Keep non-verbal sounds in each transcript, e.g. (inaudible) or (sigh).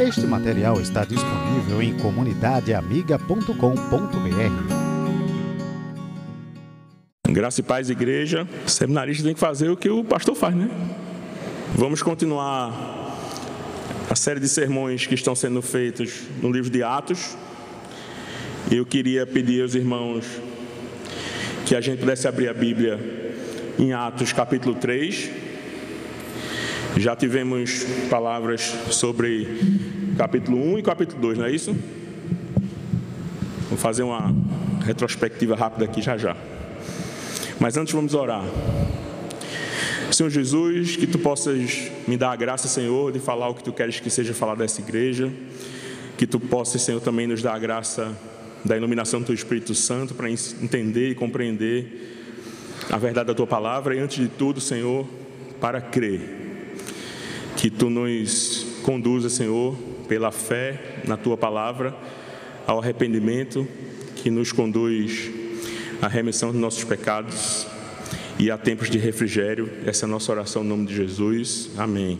Este material está disponível em comunidadeamiga.com.br. Graça e paz, igreja. O seminarista tem que fazer o que o pastor faz, né? Vamos continuar a série de sermões que estão sendo feitos no livro de Atos. Eu queria pedir aos irmãos que a gente pudesse abrir a Bíblia em Atos capítulo 3. Já tivemos palavras sobre capítulo 1 e capítulo 2, não é isso? Vou fazer uma retrospectiva rápida aqui já já. Mas antes vamos orar. Senhor Jesus, que tu possas me dar a graça, Senhor, de falar o que tu queres que seja falado dessa igreja. Que tu possas, Senhor, também nos dar a graça da iluminação do teu Espírito Santo para entender e compreender a verdade da tua palavra e, antes de tudo, Senhor, para crer. Que tu nos conduza, Senhor, pela fé na tua palavra, ao arrependimento que nos conduz à remissão dos nossos pecados e a tempos de refrigério. Essa é a nossa oração no nome de Jesus. Amém.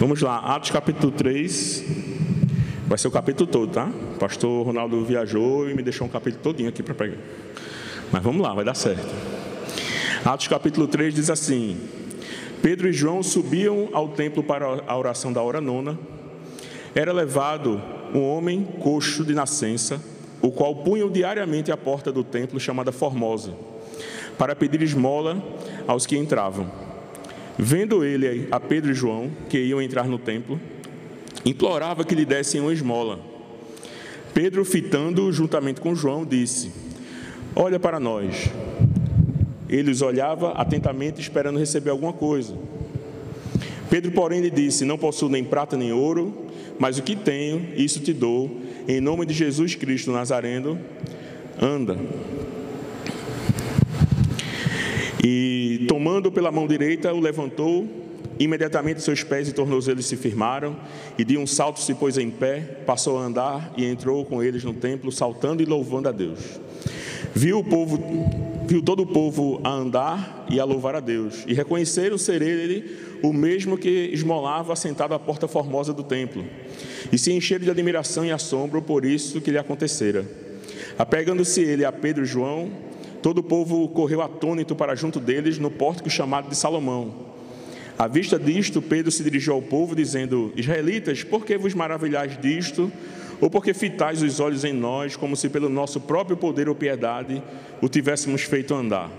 Vamos lá, Atos capítulo 3. Vai ser o capítulo todo, tá? O pastor Ronaldo viajou e me deixou um capítulo todinho aqui para pregar. Mas vamos lá, vai dar certo. Atos capítulo 3 diz assim: Pedro e João subiam ao templo para a oração da hora nona. Era levado um homem coxo de nascença, o qual punha diariamente à porta do templo chamada Formosa, para pedir esmola aos que entravam. Vendo ele a Pedro e João, que iam entrar no templo, implorava que lhe dessem uma esmola. Pedro, fitando juntamente com João, disse: Olha para nós. Ele os olhava atentamente, esperando receber alguma coisa. Pedro, porém, lhe disse: Não possuo nem prata nem ouro, mas o que tenho, isso te dou. Em nome de Jesus Cristo Nazareno, anda. E tomando pela mão direita, o levantou. Imediatamente seus pés e tornozelos se firmaram, e de um salto se pôs em pé, passou a andar e entrou com eles no templo, saltando e louvando a Deus. Viu o povo, viu todo o povo a andar e a louvar a Deus, e reconheceram ser ele o mesmo que esmolava sentado à porta formosa do templo, e se encheram de admiração e assombro por isso que lhe acontecera. Apegando-se ele a Pedro e João, todo o povo correu atônito para junto deles no pórtico chamado de Salomão. À vista disto, Pedro se dirigiu ao povo, dizendo: Israelitas, por que vos maravilhais disto? Ou porque fitais os olhos em nós, como se pelo nosso próprio poder ou piedade o tivéssemos feito andar.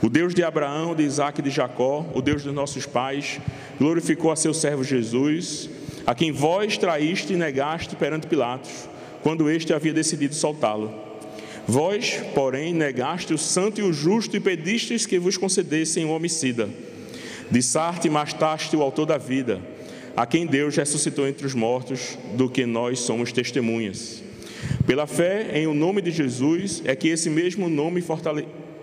O Deus de Abraão, de Isaac e de Jacó, o Deus dos nossos pais, glorificou a seu servo Jesus, a quem vós traíste e negaste perante Pilatos, quando este havia decidido soltá-lo. Vós, porém, negaste o santo e o justo e pedistes que vos concedessem o homicida. Dissarte e mastaste o autor da vida a quem Deus ressuscitou entre os mortos, do que nós somos testemunhas. Pela fé em o nome de Jesus é que esse mesmo nome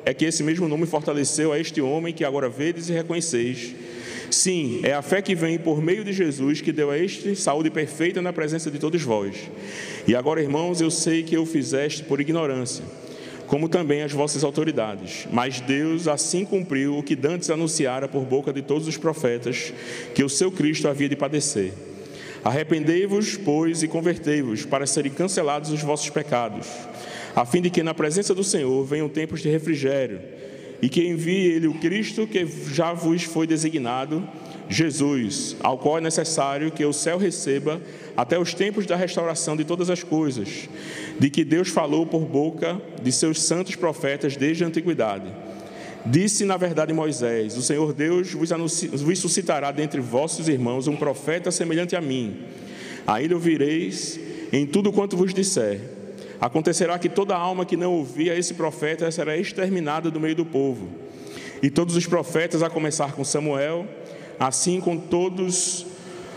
é que esse mesmo nome fortaleceu a este homem que agora vedes e reconheceis. Sim, é a fé que vem por meio de Jesus que deu a este saúde perfeita na presença de todos vós. E agora, irmãos, eu sei que eu fizeste por ignorância como também as vossas autoridades. Mas Deus assim cumpriu o que dantes anunciara por boca de todos os profetas, que o seu Cristo havia de padecer. Arrependei-vos, pois, e convertei-vos, para serem cancelados os vossos pecados, a fim de que na presença do Senhor venham tempos de refrigério, e que envie Ele o Cristo que já vos foi designado, Jesus, ao qual é necessário que o céu receba até os tempos da restauração de todas as coisas, de que Deus falou por boca de seus santos profetas desde a antiguidade. Disse, na verdade, Moisés: O Senhor Deus vos, anunci... vos suscitará dentre vossos irmãos um profeta semelhante a mim. A ele ouvireis em tudo quanto vos disser. Acontecerá que toda alma que não ouvir a esse profeta será exterminada do meio do povo. E todos os profetas, a começar com Samuel, assim com todos,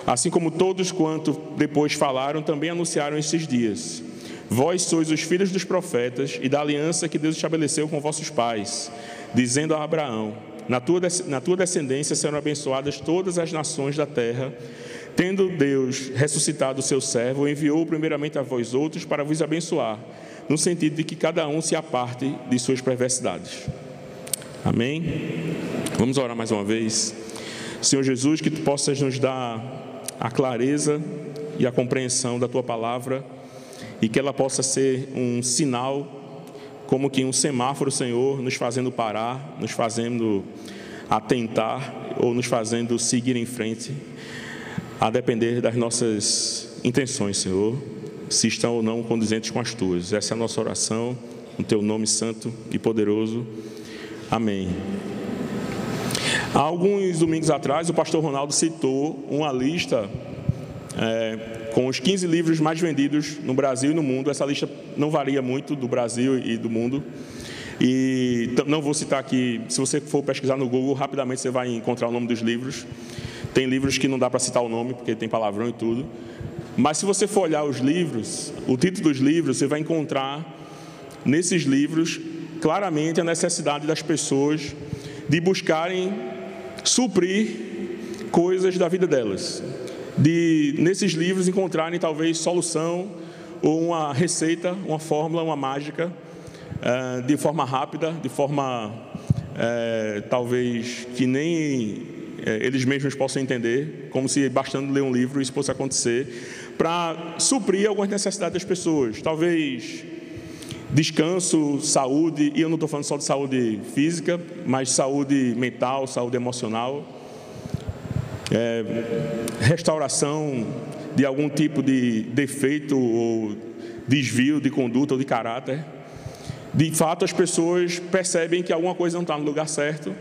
assim como todos quanto depois falaram, também anunciaram esses dias. Vós sois os filhos dos profetas e da aliança que Deus estabeleceu com vossos pais, dizendo a Abraão: na tua, na tua descendência serão abençoadas todas as nações da terra. Tendo Deus ressuscitado o seu servo, enviou primeiramente a vós outros para vos abençoar, no sentido de que cada um se aparte de suas perversidades. Amém? Vamos orar mais uma vez. Senhor Jesus, que tu possas nos dar a clareza e a compreensão da tua palavra e que ela possa ser um sinal, como que um semáforo, Senhor, nos fazendo parar, nos fazendo atentar ou nos fazendo seguir em frente, a depender das nossas intenções, Senhor, se estão ou não condizentes com as tuas. Essa é a nossa oração, no teu nome santo e poderoso. Amém. Há alguns domingos atrás, o pastor Ronaldo citou uma lista é, com os 15 livros mais vendidos no Brasil e no mundo. Essa lista não varia muito do Brasil e do mundo. E não vou citar aqui, se você for pesquisar no Google, rapidamente você vai encontrar o nome dos livros. Tem livros que não dá para citar o nome, porque tem palavrão e tudo. Mas se você for olhar os livros, o título dos livros, você vai encontrar nesses livros claramente a necessidade das pessoas de buscarem suprir coisas da vida delas. De nesses livros encontrarem talvez solução ou uma receita, uma fórmula, uma mágica é, de forma rápida, de forma é, talvez que nem é, eles mesmos possam entender, como se bastando ler um livro isso fosse acontecer, para suprir algumas necessidades das pessoas. Talvez descanso, saúde, e eu não estou falando só de saúde física, mas saúde mental, saúde emocional, é, restauração de algum tipo de defeito ou desvio de conduta ou de caráter de fato as pessoas percebem que alguma coisa não está no lugar certo,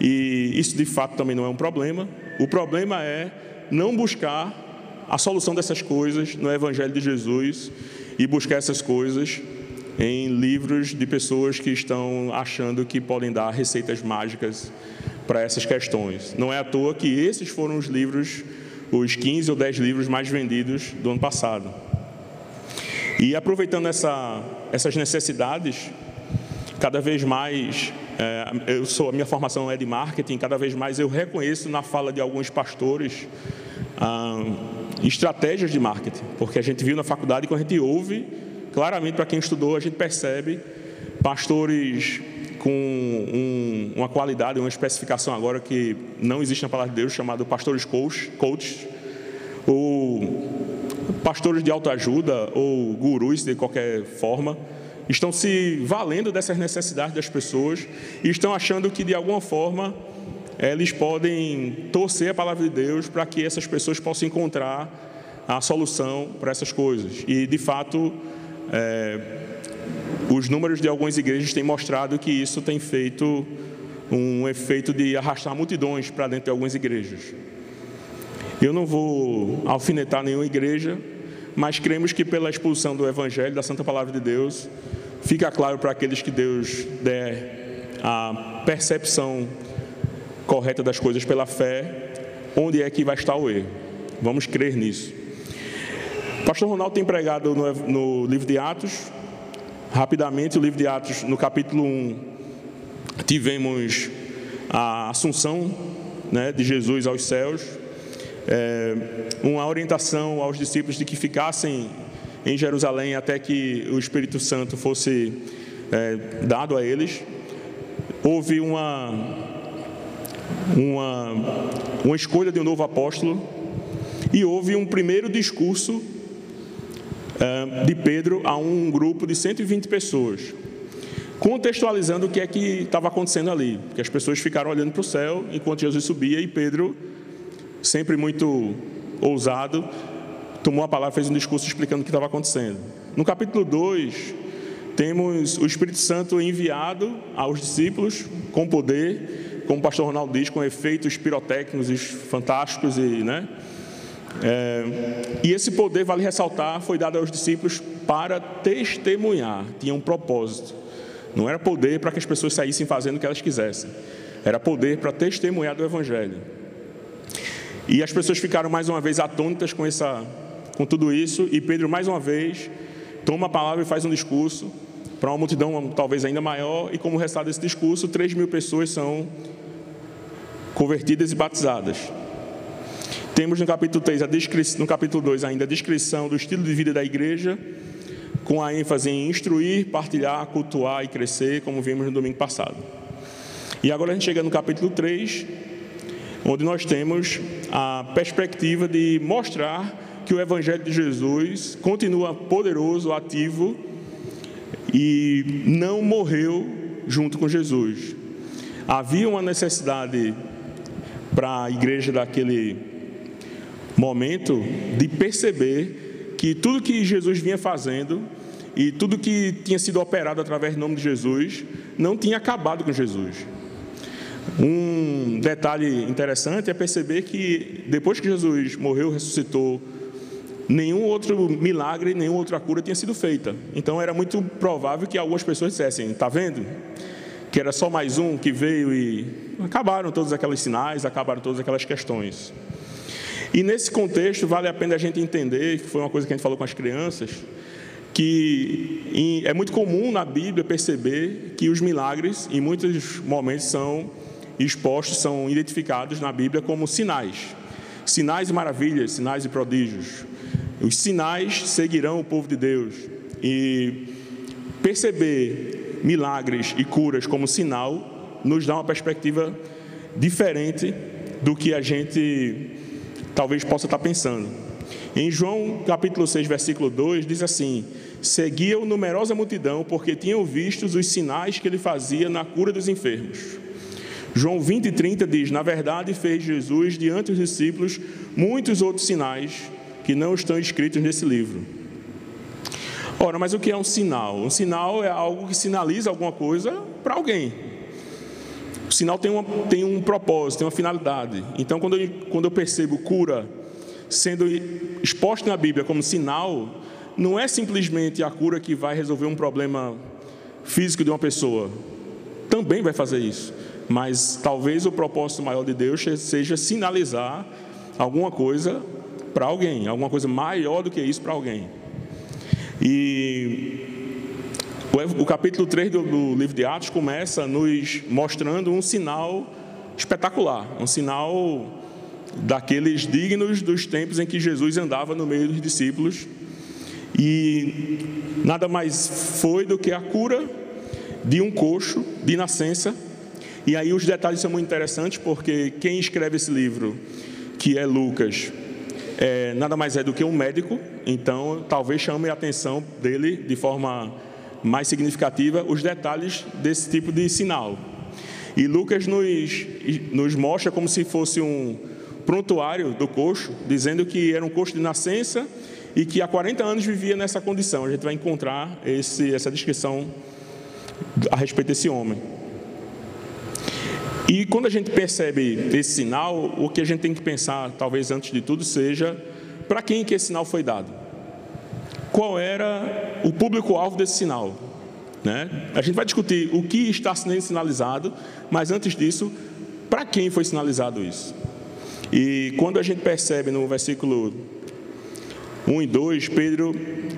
e isso de fato também não é um problema. O problema é não buscar a solução dessas coisas no Evangelho de Jesus e buscar essas coisas em livros de pessoas que estão achando que podem dar receitas mágicas para essas questões. Não é à toa que esses foram os livros, os 15 ou 10 livros mais vendidos do ano passado. E aproveitando essa, essas necessidades, cada vez mais, é, eu sou a minha formação é de marketing, cada vez mais eu reconheço na fala de alguns pastores ah, estratégias de marketing, porque a gente viu na faculdade quando a gente ouve claramente para quem estudou a gente percebe pastores com um, uma qualidade, uma especificação agora que não existe na palavra de Deus, chamado pastores coach, coach ou pastores de autoajuda ou gurus de qualquer forma, estão se valendo dessas necessidades das pessoas e estão achando que de alguma forma eles podem torcer a palavra de Deus para que essas pessoas possam encontrar a solução para essas coisas. E de fato, é, os números de algumas igrejas têm mostrado que isso tem feito um efeito de arrastar multidões para dentro de algumas igrejas. Eu não vou alfinetar nenhuma igreja, mas cremos que pela expulsão do Evangelho, da Santa Palavra de Deus, fica claro para aqueles que Deus der a percepção correta das coisas pela fé, onde é que vai estar o erro. Vamos crer nisso. Pastor Ronaldo tem pregado no, no livro de Atos, rapidamente, o livro de Atos, no capítulo 1, tivemos a assunção né, de Jesus aos céus, é, uma orientação aos discípulos de que ficassem em Jerusalém até que o Espírito Santo fosse é, dado a eles. Houve uma, uma, uma escolha de um novo apóstolo e houve um primeiro discurso de Pedro a um grupo de 120 pessoas, contextualizando o que é que estava acontecendo ali, porque as pessoas ficaram olhando para o céu enquanto Jesus subia e Pedro sempre muito ousado, tomou a palavra, fez um discurso explicando o que estava acontecendo. No capítulo 2, temos o Espírito Santo enviado aos discípulos com poder, como o pastor Ronaldo diz, com efeitos pirotécnicos fantásticos e, né? É, e esse poder, vale ressaltar, foi dado aos discípulos para testemunhar, tinha um propósito. Não era poder para que as pessoas saíssem fazendo o que elas quisessem, era poder para testemunhar do Evangelho. E as pessoas ficaram mais uma vez atônitas com, essa, com tudo isso, e Pedro, mais uma vez, toma a palavra e faz um discurso para uma multidão talvez ainda maior, e como resultado desse discurso, 3 mil pessoas são convertidas e batizadas. Temos no capítulo 3, no capítulo 2 ainda, a descrição do estilo de vida da igreja, com a ênfase em instruir, partilhar, cultuar e crescer, como vimos no domingo passado. E agora a gente chega no capítulo 3, onde nós temos a perspectiva de mostrar que o Evangelho de Jesus continua poderoso, ativo e não morreu junto com Jesus. Havia uma necessidade para a igreja daquele momento de perceber que tudo que Jesus vinha fazendo e tudo que tinha sido operado através do nome de Jesus não tinha acabado com Jesus. Um detalhe interessante é perceber que depois que Jesus morreu, ressuscitou, nenhum outro milagre, nenhuma outra cura tinha sido feita. Então era muito provável que algumas pessoas dissessem: "Tá vendo? Que era só mais um que veio e acabaram todos aqueles sinais, acabaram todas aquelas questões". E nesse contexto vale a pena a gente entender, que foi uma coisa que a gente falou com as crianças, que é muito comum na Bíblia perceber que os milagres, em muitos momentos, são expostos, são identificados na Bíblia como sinais. Sinais e maravilhas, sinais e prodígios. Os sinais seguirão o povo de Deus. E perceber milagres e curas como sinal nos dá uma perspectiva diferente do que a gente talvez possa estar pensando. Em João capítulo 6, versículo 2, diz assim: Seguiam numerosa multidão, porque tinham visto os sinais que ele fazia na cura dos enfermos. João 20 e 30 diz: Na verdade, fez Jesus diante dos discípulos muitos outros sinais que não estão escritos nesse livro. Ora, mas o que é um sinal? Um sinal é algo que sinaliza alguma coisa para alguém. O sinal tem, uma, tem um propósito, tem uma finalidade. Então, quando eu, quando eu percebo cura sendo exposta na Bíblia como sinal, não é simplesmente a cura que vai resolver um problema físico de uma pessoa. Também vai fazer isso. Mas talvez o propósito maior de Deus seja sinalizar alguma coisa para alguém, alguma coisa maior do que isso para alguém. E o capítulo 3 do, do livro de Atos começa nos mostrando um sinal espetacular, um sinal daqueles dignos dos tempos em que Jesus andava no meio dos discípulos. E nada mais foi do que a cura de um coxo de nascença. E aí os detalhes são muito interessantes, porque quem escreve esse livro, que é Lucas, é, nada mais é do que um médico, então talvez chame a atenção dele de forma mais significativa os detalhes desse tipo de sinal. E Lucas nos, nos mostra como se fosse um prontuário do coxo, dizendo que era um coxo de nascença e que há 40 anos vivia nessa condição. A gente vai encontrar esse, essa descrição a respeito desse homem. E quando a gente percebe esse sinal, o que a gente tem que pensar, talvez antes de tudo, seja para quem que esse sinal foi dado. Qual era o público-alvo desse sinal? Né? A gente vai discutir o que está sendo sinalizado, mas antes disso, para quem foi sinalizado isso? E quando a gente percebe no versículo 1 e 2, Pedro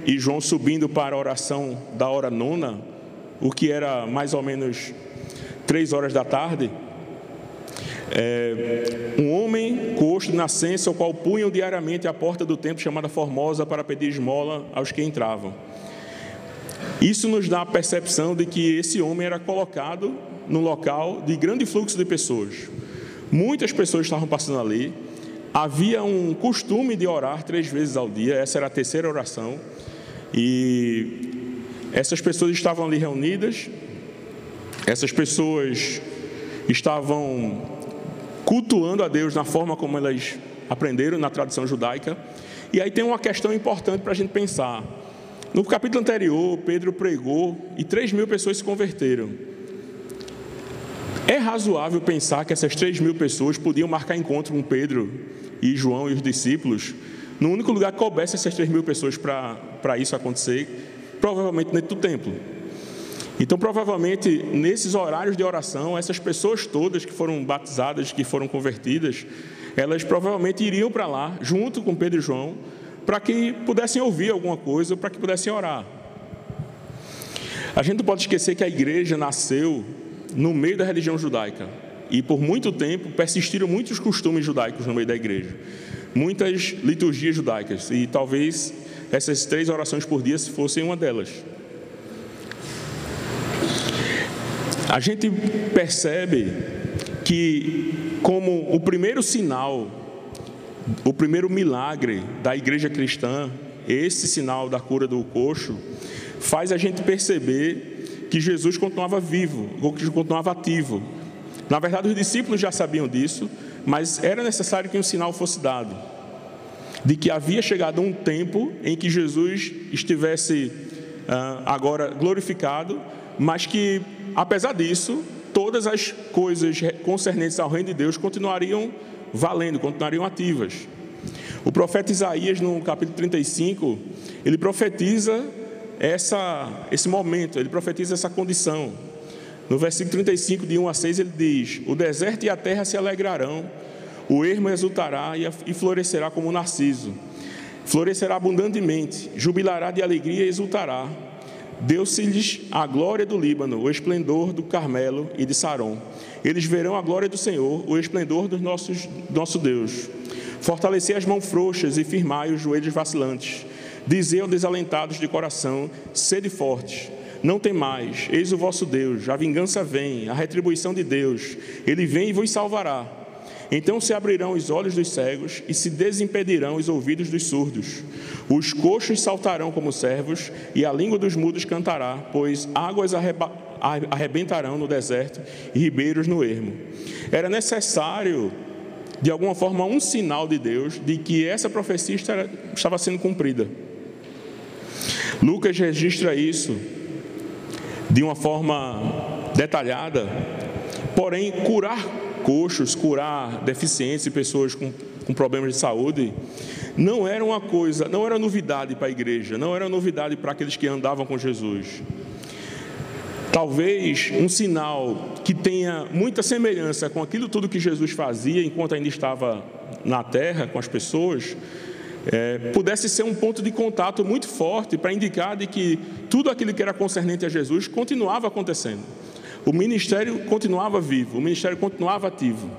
e João subindo para a oração da hora nona, o que era mais ou menos três horas da tarde, é, um homem coxo de nascença, o qual punham diariamente à porta do templo chamada Formosa para pedir esmola aos que entravam. Isso nos dá a percepção de que esse homem era colocado num local de grande fluxo de pessoas. Muitas pessoas estavam passando ali. Havia um costume de orar três vezes ao dia, essa era a terceira oração. E essas pessoas estavam ali reunidas, essas pessoas estavam cultuando a Deus na forma como elas aprenderam na tradição judaica. E aí tem uma questão importante para a gente pensar. No capítulo anterior, Pedro pregou e 3 mil pessoas se converteram. É razoável pensar que essas 3 mil pessoas podiam marcar encontro com Pedro e João e os discípulos no único lugar que coubesse essas 3 mil pessoas para isso acontecer, provavelmente dentro do templo. Então, provavelmente, nesses horários de oração, essas pessoas todas que foram batizadas, que foram convertidas, elas provavelmente iriam para lá, junto com Pedro e João, para que pudessem ouvir alguma coisa, para que pudessem orar. A gente não pode esquecer que a igreja nasceu no meio da religião judaica. E por muito tempo persistiram muitos costumes judaicos no meio da igreja. Muitas liturgias judaicas. E talvez essas três orações por dia fossem uma delas. A gente percebe que como o primeiro sinal, o primeiro milagre da igreja cristã, esse sinal da cura do coxo, faz a gente perceber que Jesus continuava vivo, que continuava ativo. Na verdade, os discípulos já sabiam disso, mas era necessário que um sinal fosse dado de que havia chegado um tempo em que Jesus estivesse uh, agora glorificado, mas que, apesar disso, todas as coisas concernentes ao reino de Deus continuariam valendo, continuariam ativas. O profeta Isaías, no capítulo 35, ele profetiza essa, esse momento, ele profetiza essa condição. No versículo 35, de 1 a 6, ele diz: O deserto e a terra se alegrarão, o ermo exultará e florescerá como o narciso. Florescerá abundantemente, jubilará de alegria e exultará. Deu-se-lhes a glória do Líbano, o esplendor do Carmelo e de Saron. Eles verão a glória do Senhor, o esplendor do nosso, Deus. Fortalecei as mãos frouxas e firmai os joelhos vacilantes. Dizei aos desalentados de coração: sede fortes. Não temais, eis o vosso Deus, a vingança vem, a retribuição de Deus. Ele vem e vos salvará. Então se abrirão os olhos dos cegos e se desimpedirão os ouvidos dos surdos. Os coxos saltarão como servos e a língua dos mudos cantará, pois águas arrebentarão no deserto e ribeiros no ermo. Era necessário, de alguma forma, um sinal de Deus de que essa profecia estava sendo cumprida. Lucas registra isso de uma forma detalhada, porém, curar coxos, curar deficientes e pessoas com, com problemas de saúde, não era uma coisa, não era novidade para a igreja, não era novidade para aqueles que andavam com Jesus. Talvez um sinal que tenha muita semelhança com aquilo tudo que Jesus fazia enquanto ainda estava na terra com as pessoas, é, pudesse ser um ponto de contato muito forte para indicar de que tudo aquilo que era concernente a Jesus continuava acontecendo. O ministério continuava vivo, o ministério continuava ativo.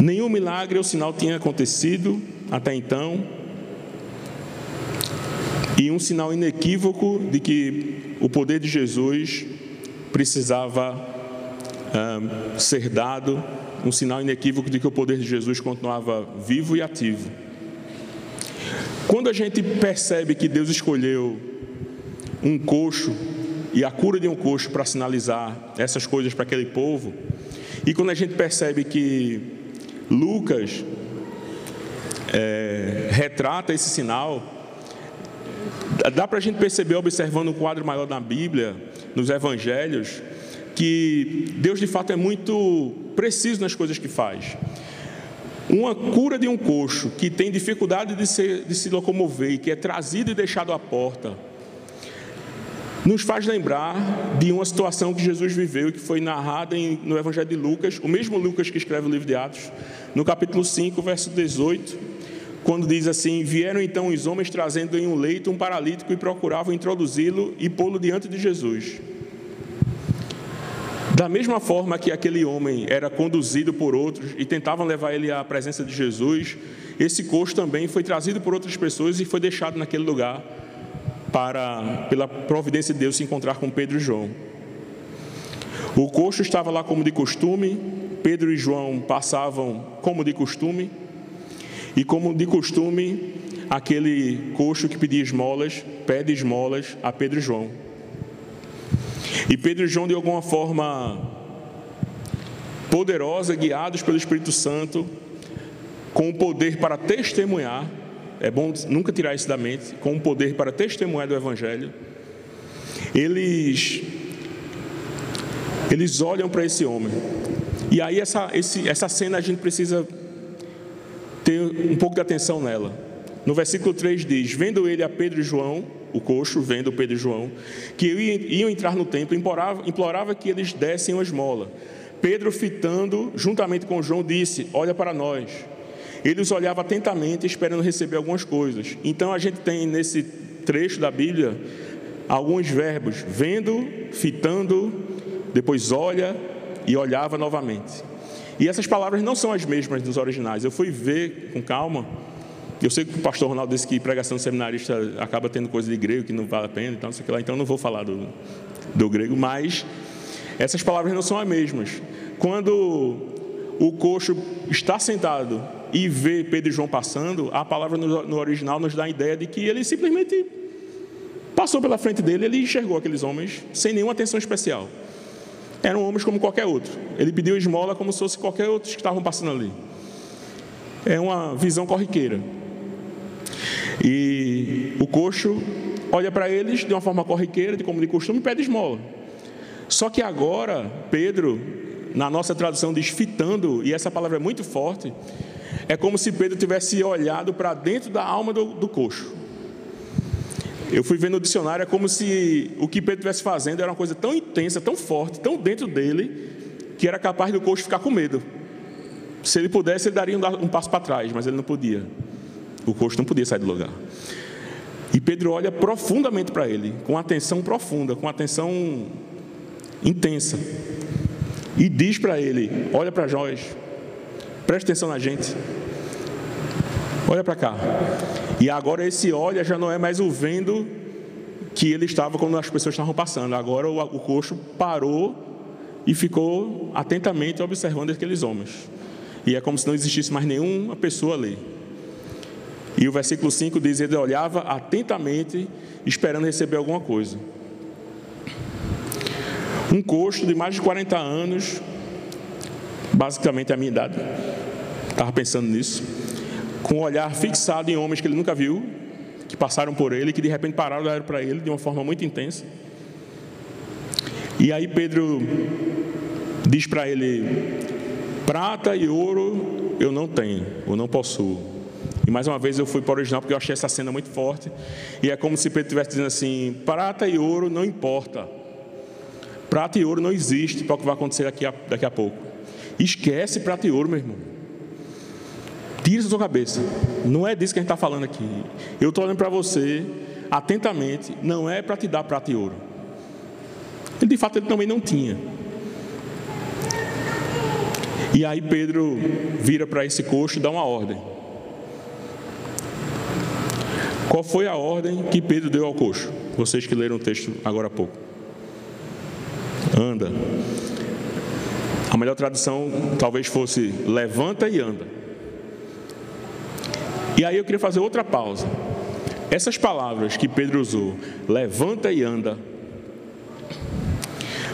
Nenhum milagre ou sinal tinha acontecido até então, e um sinal inequívoco de que o poder de Jesus precisava um, ser dado, um sinal inequívoco de que o poder de Jesus continuava vivo e ativo. Quando a gente percebe que Deus escolheu um coxo e a cura de um coxo para sinalizar essas coisas para aquele povo. E quando a gente percebe que Lucas é, retrata esse sinal, dá para a gente perceber, observando o quadro maior da Bíblia, nos Evangelhos, que Deus de fato é muito preciso nas coisas que faz. Uma cura de um coxo que tem dificuldade de, ser, de se locomover que é trazido e deixado à porta nos faz lembrar de uma situação que Jesus viveu, que foi narrada no Evangelho de Lucas, o mesmo Lucas que escreve o livro de Atos, no capítulo 5, verso 18, quando diz assim: Vieram então os homens trazendo em um leito um paralítico e procuravam introduzi-lo e pô-lo diante de Jesus. Da mesma forma que aquele homem era conduzido por outros e tentavam levar ele à presença de Jesus, esse coxo também foi trazido por outras pessoas e foi deixado naquele lugar para, pela providência de Deus, se encontrar com Pedro e João. O coxo estava lá como de costume, Pedro e João passavam como de costume, e como de costume, aquele coxo que pedia esmolas, pede esmolas a Pedro e João. E Pedro e João, de alguma forma poderosa, guiados pelo Espírito Santo, com o poder para testemunhar, é bom nunca tirar isso da mente, com o poder para testemunhar do Evangelho. Eles, eles olham para esse homem. E aí essa, esse, essa cena a gente precisa ter um pouco de atenção nela. No versículo 3 diz: Vendo ele a Pedro e João, o coxo, vendo Pedro e João, que iam entrar no templo, implorava, implorava que eles dessem uma esmola. Pedro, fitando juntamente com João, disse: Olha para nós. Ele os olhava atentamente, esperando receber algumas coisas. Então a gente tem nesse trecho da Bíblia alguns verbos: vendo, fitando, depois olha e olhava novamente. E essas palavras não são as mesmas dos originais. Eu fui ver com calma. Eu sei que o pastor Ronaldo disse que pregação seminarista acaba tendo coisa de grego que não vale a pena, então, sei lá, então não vou falar do, do grego, mas essas palavras não são as mesmas. Quando o coxo está sentado e vê Pedro e João passando, a palavra no, original nos dá a ideia de que ele simplesmente passou pela frente dele, ele enxergou aqueles homens sem nenhuma atenção especial. Eram homens como qualquer outro. Ele pediu esmola como se fosse qualquer outro que estavam passando ali. É uma visão corriqueira. E o coxo olha para eles de uma forma corriqueira, de como de costume, e pede esmola. Só que agora, Pedro, na nossa tradução diz fitando, e essa palavra é muito forte, é como se Pedro tivesse olhado para dentro da alma do, do coxo. Eu fui ver no dicionário, é como se o que Pedro estivesse fazendo era uma coisa tão intensa, tão forte, tão dentro dele, que era capaz do coxo ficar com medo. Se ele pudesse, ele daria um passo para trás, mas ele não podia. O coxo não podia sair do lugar. E Pedro olha profundamente para ele, com atenção profunda, com atenção intensa. E diz para ele: Olha para nós, preste atenção na gente, olha para cá. E agora esse olha já não é mais o vendo que ele estava quando as pessoas estavam passando. Agora o, o coxo parou e ficou atentamente observando aqueles homens. E é como se não existisse mais nenhuma pessoa ali. E o versículo 5 diz: Ele olhava atentamente, esperando receber alguma coisa. Um coxo de mais de 40 anos, basicamente a minha idade, estava pensando nisso, com o um olhar fixado em homens que ele nunca viu, que passaram por ele, que de repente pararam olhar para ele de uma forma muito intensa. E aí Pedro diz para ele: Prata e ouro eu não tenho, eu não possuo. E mais uma vez eu fui para o original porque eu achei essa cena muito forte. E é como se Pedro estivesse dizendo assim: prata e ouro não importa. Prata e ouro não existe para o que vai acontecer daqui a, daqui a pouco. Esquece prata e ouro, meu irmão. Tira isso da sua cabeça. Não é disso que a gente está falando aqui. Eu estou olhando para você atentamente. Não é para te dar prata e ouro. De fato ele também não tinha. E aí Pedro vira para esse coxo e dá uma ordem. Qual foi a ordem que Pedro deu ao coxo? Vocês que leram o texto agora há pouco anda. A melhor tradução talvez fosse levanta e anda. E aí eu queria fazer outra pausa. Essas palavras que Pedro usou, levanta e anda,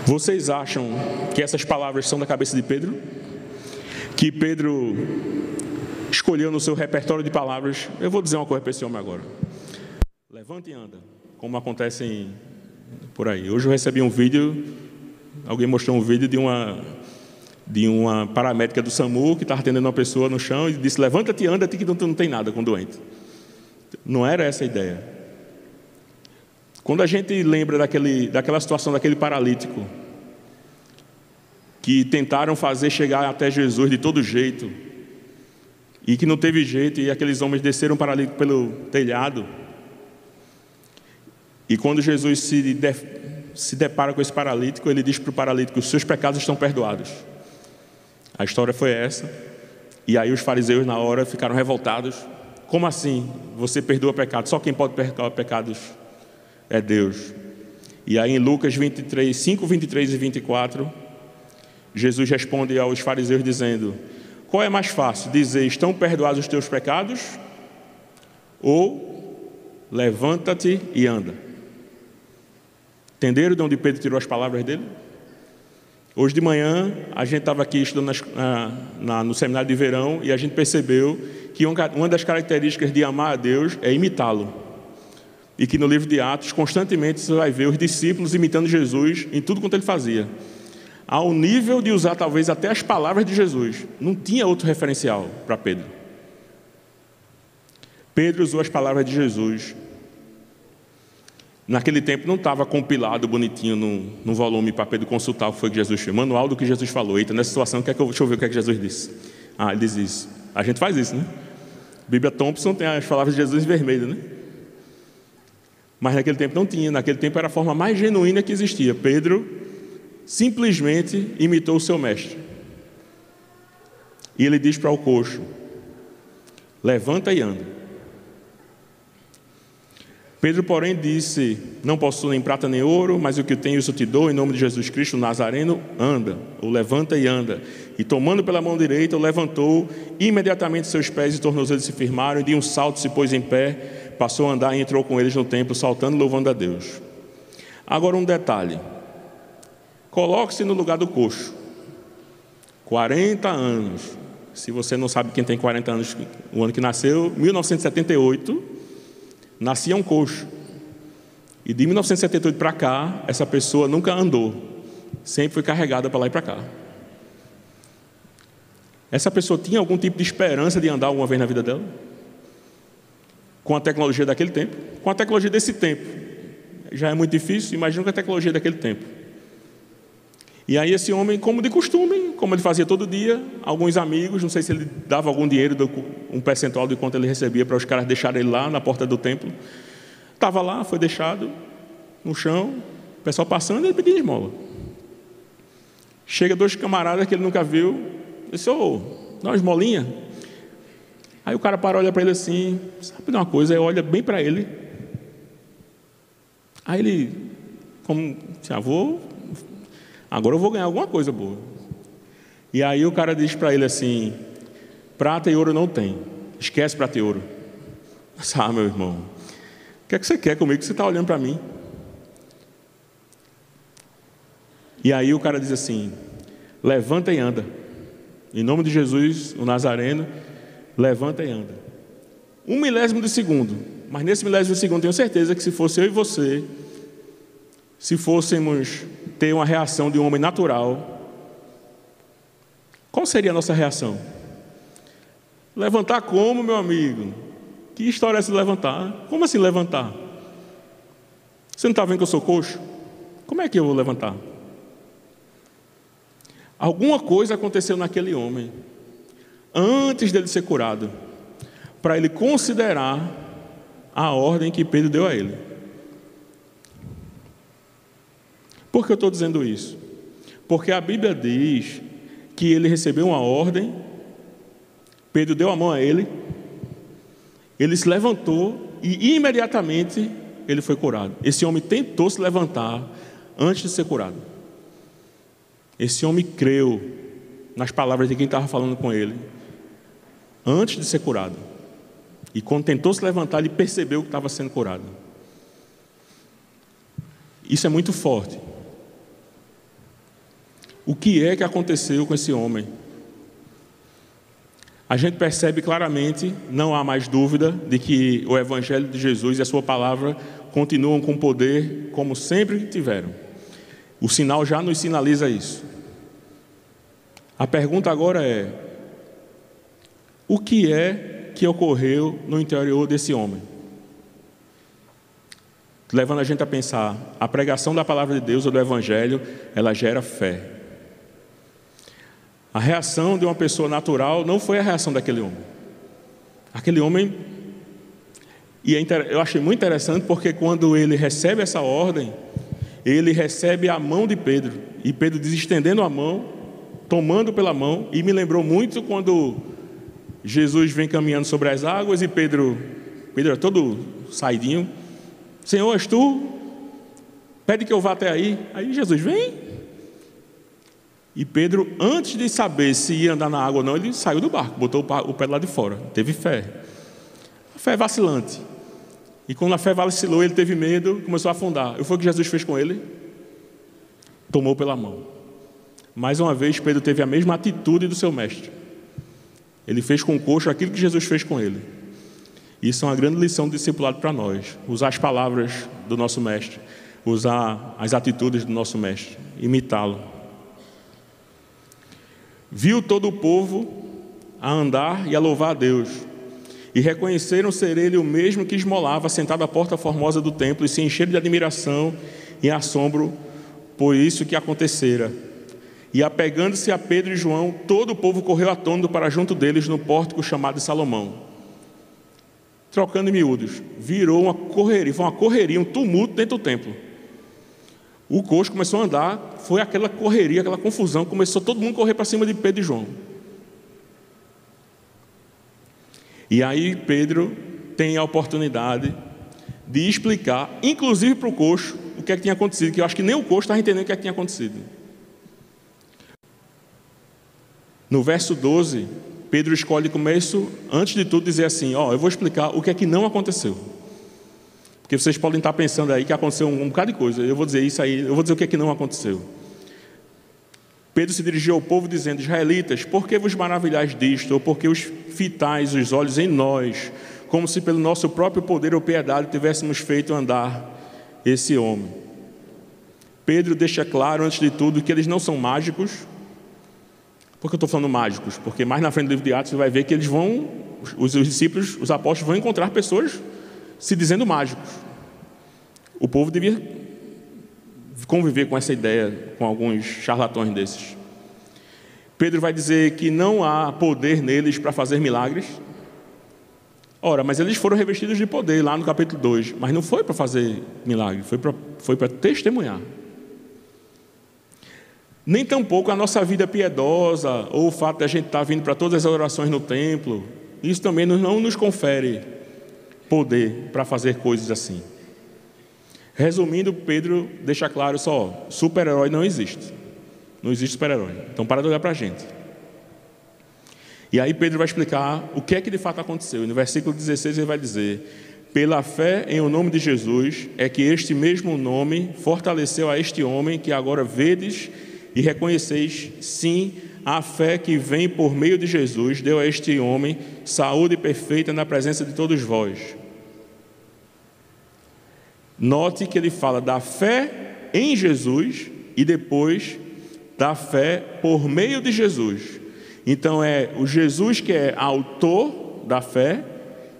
vocês acham que essas palavras são da cabeça de Pedro? Que Pedro escolheu no seu repertório de palavras, eu vou dizer uma coisa para esse homem agora. Levanta e anda, como acontece em, por aí. Hoje eu recebi um vídeo Alguém mostrou um vídeo de uma, de uma paramédica do SAMU que estava atendendo uma pessoa no chão e disse: Levanta-te anda-te que tu não tem nada com doente. Não era essa a ideia. Quando a gente lembra daquele, daquela situação daquele paralítico, que tentaram fazer chegar até Jesus de todo jeito, e que não teve jeito, e aqueles homens desceram paralítico pelo telhado, e quando Jesus se se depara com esse paralítico, ele diz para o paralítico: Os seus pecados estão perdoados. A história foi essa. E aí os fariseus, na hora, ficaram revoltados. Como assim? Você perdoa pecados? Só quem pode perdoar pecados é Deus. E aí em Lucas 23, 5, 23 e 24, Jesus responde aos fariseus dizendo: Qual é mais fácil? Dizer, estão perdoados os teus pecados? Ou levanta-te e anda? Entenderam de onde Pedro tirou as palavras dele? Hoje de manhã, a gente estava aqui estudando na, na, no seminário de verão e a gente percebeu que uma das características de amar a Deus é imitá-lo. E que no livro de Atos, constantemente você vai ver os discípulos imitando Jesus em tudo quanto ele fazia. Ao nível de usar talvez até as palavras de Jesus. Não tinha outro referencial para Pedro. Pedro usou as palavras de Jesus Naquele tempo não estava compilado bonitinho num, num volume para Pedro consultar o que foi que Jesus fez. Manual do que Jesus falou. Eita, nessa situação, que é que eu, deixa eu ver o que é que Jesus disse. Ah, ele diz isso. A gente faz isso, né? Bíblia Thompson tem as palavras de Jesus em vermelho, né? Mas naquele tempo não tinha. Naquele tempo era a forma mais genuína que existia. Pedro simplesmente imitou o seu mestre. E ele diz para o coxo: Levanta e anda. Pedro, porém, disse: Não possuo nem prata nem ouro, mas o que tenho isso te dou, em nome de Jesus Cristo, Nazareno, anda, ou levanta e anda. E tomando pela mão direita, o levantou, imediatamente seus pés e tornozelos se firmaram, e de um salto se pôs em pé, passou a andar e entrou com eles no templo, saltando e louvando a Deus. Agora um detalhe: coloque-se no lugar do coxo. 40 anos. Se você não sabe quem tem 40 anos, o ano que nasceu, 1978 nascia um coxo. E de 1978 para cá, essa pessoa nunca andou, sempre foi carregada para lá e para cá. Essa pessoa tinha algum tipo de esperança de andar alguma vez na vida dela? Com a tecnologia daquele tempo? Com a tecnologia desse tempo. Já é muito difícil, imagina com a tecnologia daquele tempo. E aí esse homem, como de costume, como ele fazia todo dia, alguns amigos, não sei se ele dava algum dinheiro, um percentual de quanto ele recebia para os caras deixarem ele lá na porta do templo. Estava lá, foi deixado no chão, o pessoal passando ele pedindo esmola. Chega dois camaradas que ele nunca viu, disse, ô, oh, dá uma esmolinha. Aí o cara para olha para ele assim, sabe de uma coisa, aí olha bem para ele. Aí ele, como, se ah, vou Agora eu vou ganhar alguma coisa boa. E aí o cara diz para ele assim: prata e ouro não tem. Esquece prata e ouro. Ah, meu irmão, o que é que você quer comigo você está olhando para mim? E aí o cara diz assim: levanta e anda. Em nome de Jesus, o Nazareno, levanta e anda. Um milésimo de segundo. Mas nesse milésimo de segundo, tenho certeza que se fosse eu e você, se fôssemos ter uma reação de um homem natural, qual seria a nossa reação? Levantar como, meu amigo? Que história é de levantar? Como assim levantar? Você não está vendo que eu sou coxo? Como é que eu vou levantar? Alguma coisa aconteceu naquele homem, antes dele ser curado, para ele considerar a ordem que Pedro deu a ele. Por que eu estou dizendo isso? Porque a Bíblia diz que ele recebeu uma ordem, Pedro deu a mão a ele, ele se levantou e imediatamente ele foi curado. Esse homem tentou se levantar antes de ser curado. Esse homem creu nas palavras de quem estava falando com ele, antes de ser curado. E quando tentou se levantar, ele percebeu que estava sendo curado. Isso é muito forte. O que é que aconteceu com esse homem? A gente percebe claramente, não há mais dúvida, de que o Evangelho de Jesus e a Sua palavra continuam com poder como sempre tiveram. O sinal já nos sinaliza isso. A pergunta agora é: o que é que ocorreu no interior desse homem? Levando a gente a pensar, a pregação da palavra de Deus ou do Evangelho, ela gera fé. A reação de uma pessoa natural não foi a reação daquele homem. Aquele homem. E é eu achei muito interessante porque quando ele recebe essa ordem, ele recebe a mão de Pedro. E Pedro diz estendendo a mão, tomando pela mão, e me lembrou muito quando Jesus vem caminhando sobre as águas e Pedro, Pedro é todo saidinho. Senhor, és tu? Pede que eu vá até aí. Aí Jesus vem, e Pedro, antes de saber se ia andar na água ou não, ele saiu do barco, botou o pé lá de fora, teve fé. A fé vacilante. E quando a fé vacilou, ele teve medo, começou a afundar. E foi o que Jesus fez com ele? Tomou pela mão. Mais uma vez, Pedro teve a mesma atitude do seu mestre. Ele fez com o coxo aquilo que Jesus fez com ele. Isso é uma grande lição do discipulado para nós. Usar as palavras do nosso mestre, usar as atitudes do nosso mestre, imitá-lo. Viu todo o povo a andar e a louvar a Deus. E reconheceram ser ele o mesmo que esmolava sentado à porta formosa do templo e se encheram de admiração e assombro por isso que acontecera. E apegando-se a Pedro e João, todo o povo correu atônito para junto deles no pórtico chamado de Salomão. Trocando em miúdos, virou uma correria, foi uma correria, um tumulto dentro do templo. O coxo começou a andar, foi aquela correria, aquela confusão, começou todo mundo a correr para cima de Pedro e João. E aí Pedro tem a oportunidade de explicar, inclusive para o coxo, o que é que tinha acontecido, que eu acho que nem o coxo estava entendendo o que é que tinha acontecido. No verso 12, Pedro escolhe começo, antes de tudo, dizer assim: Ó, eu vou explicar o que é que não aconteceu. Porque vocês podem estar pensando aí que aconteceu um, um bocado de coisa. Eu vou dizer isso aí, eu vou dizer o que é que não aconteceu. Pedro se dirigiu ao povo dizendo: Israelitas, por que vos maravilhais disto? Ou por que os fitais os olhos em nós, como se pelo nosso próprio poder ou piedade tivéssemos feito andar esse homem? Pedro deixa claro, antes de tudo, que eles não são mágicos. Por que eu estou falando mágicos? Porque mais na frente do livro de Atos você vai ver que eles vão, os discípulos, os apóstolos vão encontrar pessoas se dizendo mágicos. O povo devia conviver com essa ideia, com alguns charlatões desses. Pedro vai dizer que não há poder neles para fazer milagres. Ora, mas eles foram revestidos de poder lá no capítulo 2, mas não foi para fazer milagre, foi para, foi testemunhar. Nem tampouco a nossa vida piedosa, ou o fato de a gente estar vindo para todas as orações no templo, isso também não nos confere poder para fazer coisas assim. Resumindo, Pedro deixa claro só: super-herói não existe. Não existe super-herói. Então para de olhar para a gente. E aí Pedro vai explicar o que é que de fato aconteceu. E no versículo 16 ele vai dizer: Pela fé em o nome de Jesus é que este mesmo nome fortaleceu a este homem que agora vedes e reconheceis, sim, a fé que vem por meio de Jesus deu a este homem saúde perfeita na presença de todos vós. Note que ele fala da fé em Jesus e depois da fé por meio de Jesus. Então é o Jesus que é autor da fé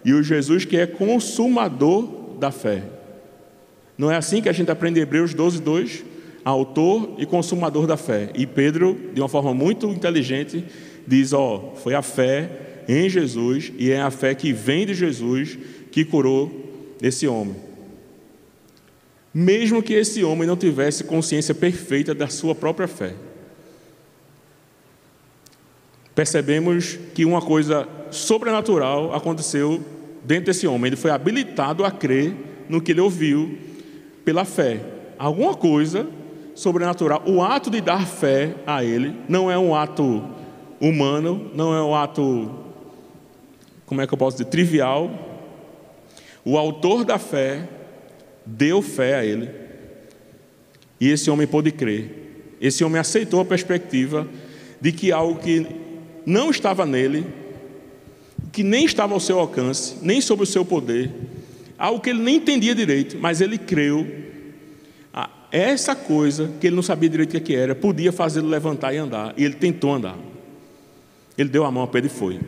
e o Jesus que é consumador da fé. Não é assim que a gente aprende Hebreus 12, 2? Autor e consumador da fé. E Pedro, de uma forma muito inteligente, diz: Ó, foi a fé em Jesus e é a fé que vem de Jesus que curou esse homem mesmo que esse homem não tivesse consciência perfeita da sua própria fé. Percebemos que uma coisa sobrenatural aconteceu dentro desse homem. Ele foi habilitado a crer no que ele ouviu pela fé. Alguma coisa sobrenatural. O ato de dar fé a ele não é um ato humano, não é um ato, como é que eu posso dizer, trivial. O autor da fé deu fé a ele. E esse homem pôde crer. Esse homem aceitou a perspectiva de que algo que não estava nele, que nem estava ao seu alcance, nem sob o seu poder, algo que ele nem entendia direito, mas ele creu. Ah, essa coisa que ele não sabia direito o que era, podia fazê-lo levantar e andar. E ele tentou andar. Ele deu a mão a Pedro e foi.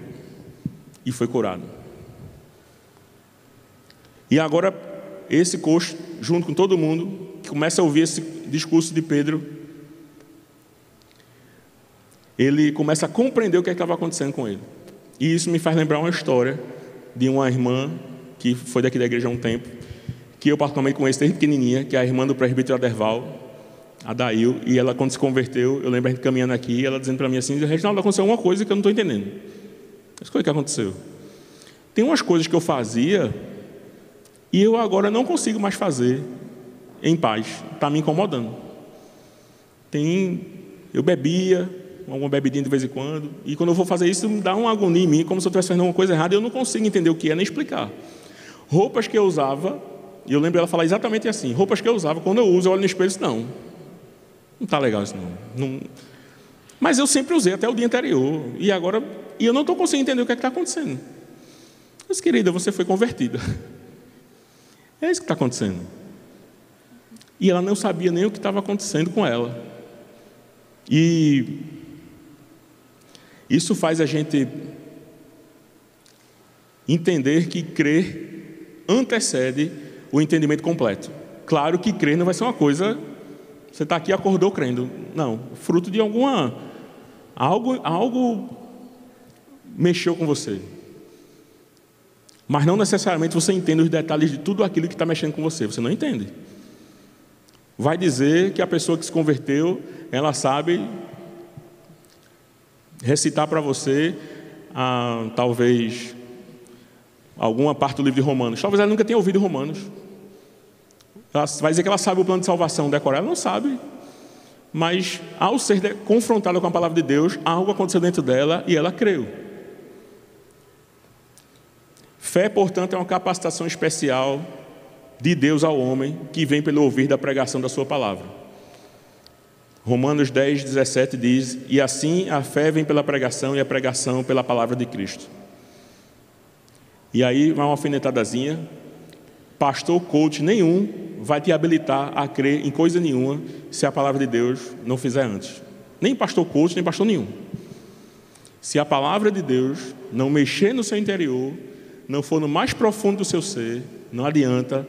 E foi curado. E agora esse coxo, junto com todo mundo, começa a ouvir esse discurso de Pedro. Ele começa a compreender o que é estava acontecendo com ele. E isso me faz lembrar uma história de uma irmã que foi daqui da igreja há um tempo, que eu particularmente conheço desde pequenininha, que é a irmã do presbítero Aderval, a Dail, e ela quando se converteu, eu lembro a gente caminhando aqui, ela dizendo para mim assim, Reginaldo, aconteceu uma coisa que eu não estou entendendo. Mas o que aconteceu? Tem umas coisas que eu fazia e eu agora não consigo mais fazer em paz. Está me incomodando. Tem, eu bebia, alguma bebidinha de vez em quando, e quando eu vou fazer isso, me dá uma agonia em mim, como se eu estivesse fazendo alguma coisa errada, e eu não consigo entender o que é nem explicar. Roupas que eu usava, e eu lembro ela falar exatamente assim: roupas que eu usava, quando eu uso, eu olho no espelho e disse, não, não está legal isso não. não. Mas eu sempre usei até o dia anterior, e agora, e eu não estou conseguindo entender o que é está acontecendo. Mas, querida, você foi convertida. (laughs) É isso que está acontecendo. E ela não sabia nem o que estava acontecendo com ela. E isso faz a gente entender que crer antecede o entendimento completo. Claro que crer não vai ser uma coisa, você está aqui acordou crendo. Não, fruto de alguma. Algo, algo mexeu com você mas não necessariamente você entende os detalhes de tudo aquilo que está mexendo com você, você não entende. Vai dizer que a pessoa que se converteu, ela sabe recitar para você, ah, talvez, alguma parte do livro de Romanos. Talvez ela nunca tenha ouvido Romanos. Ela vai dizer que ela sabe o plano de salvação decorar, ela não sabe. Mas ao ser confrontada com a palavra de Deus, algo aconteceu dentro dela e ela creu. Fé, portanto, é uma capacitação especial de Deus ao homem que vem pelo ouvir da pregação da sua palavra. Romanos 10, 17 diz: E assim a fé vem pela pregação e a pregação pela palavra de Cristo. E aí uma alfinetadazinha. Pastor, coach nenhum vai te habilitar a crer em coisa nenhuma se a palavra de Deus não fizer antes. Nem pastor coach, nem pastor nenhum. Se a palavra de Deus não mexer no seu interior, não for no mais profundo do seu ser, não adianta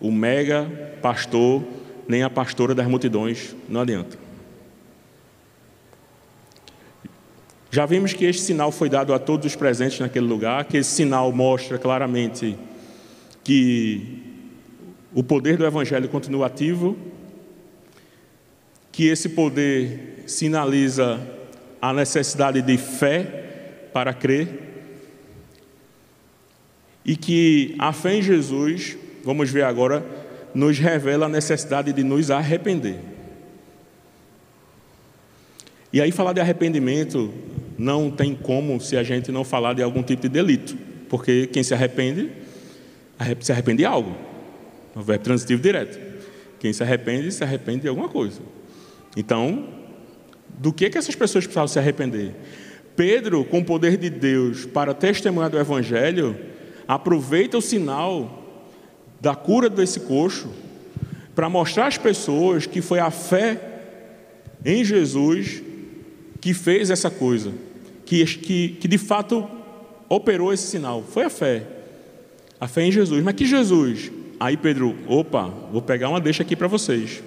o mega pastor, nem a pastora das multidões, não adianta. Já vimos que este sinal foi dado a todos os presentes naquele lugar, que esse sinal mostra claramente que o poder do Evangelho continua ativo, que esse poder sinaliza a necessidade de fé para crer, e que a fé em Jesus, vamos ver agora, nos revela a necessidade de nos arrepender. E aí, falar de arrependimento não tem como se a gente não falar de algum tipo de delito, porque quem se arrepende, se arrepende de algo. É um verbo transitivo direto. Quem se arrepende, se arrepende de alguma coisa. Então, do que, que essas pessoas precisavam se arrepender? Pedro, com o poder de Deus para testemunhar do Evangelho, aproveita o sinal da cura desse coxo para mostrar às pessoas que foi a fé em Jesus que fez essa coisa, que, que, que de fato operou esse sinal. Foi a fé. A fé em Jesus. Mas que Jesus? Aí Pedro, opa, vou pegar uma deixa aqui para vocês.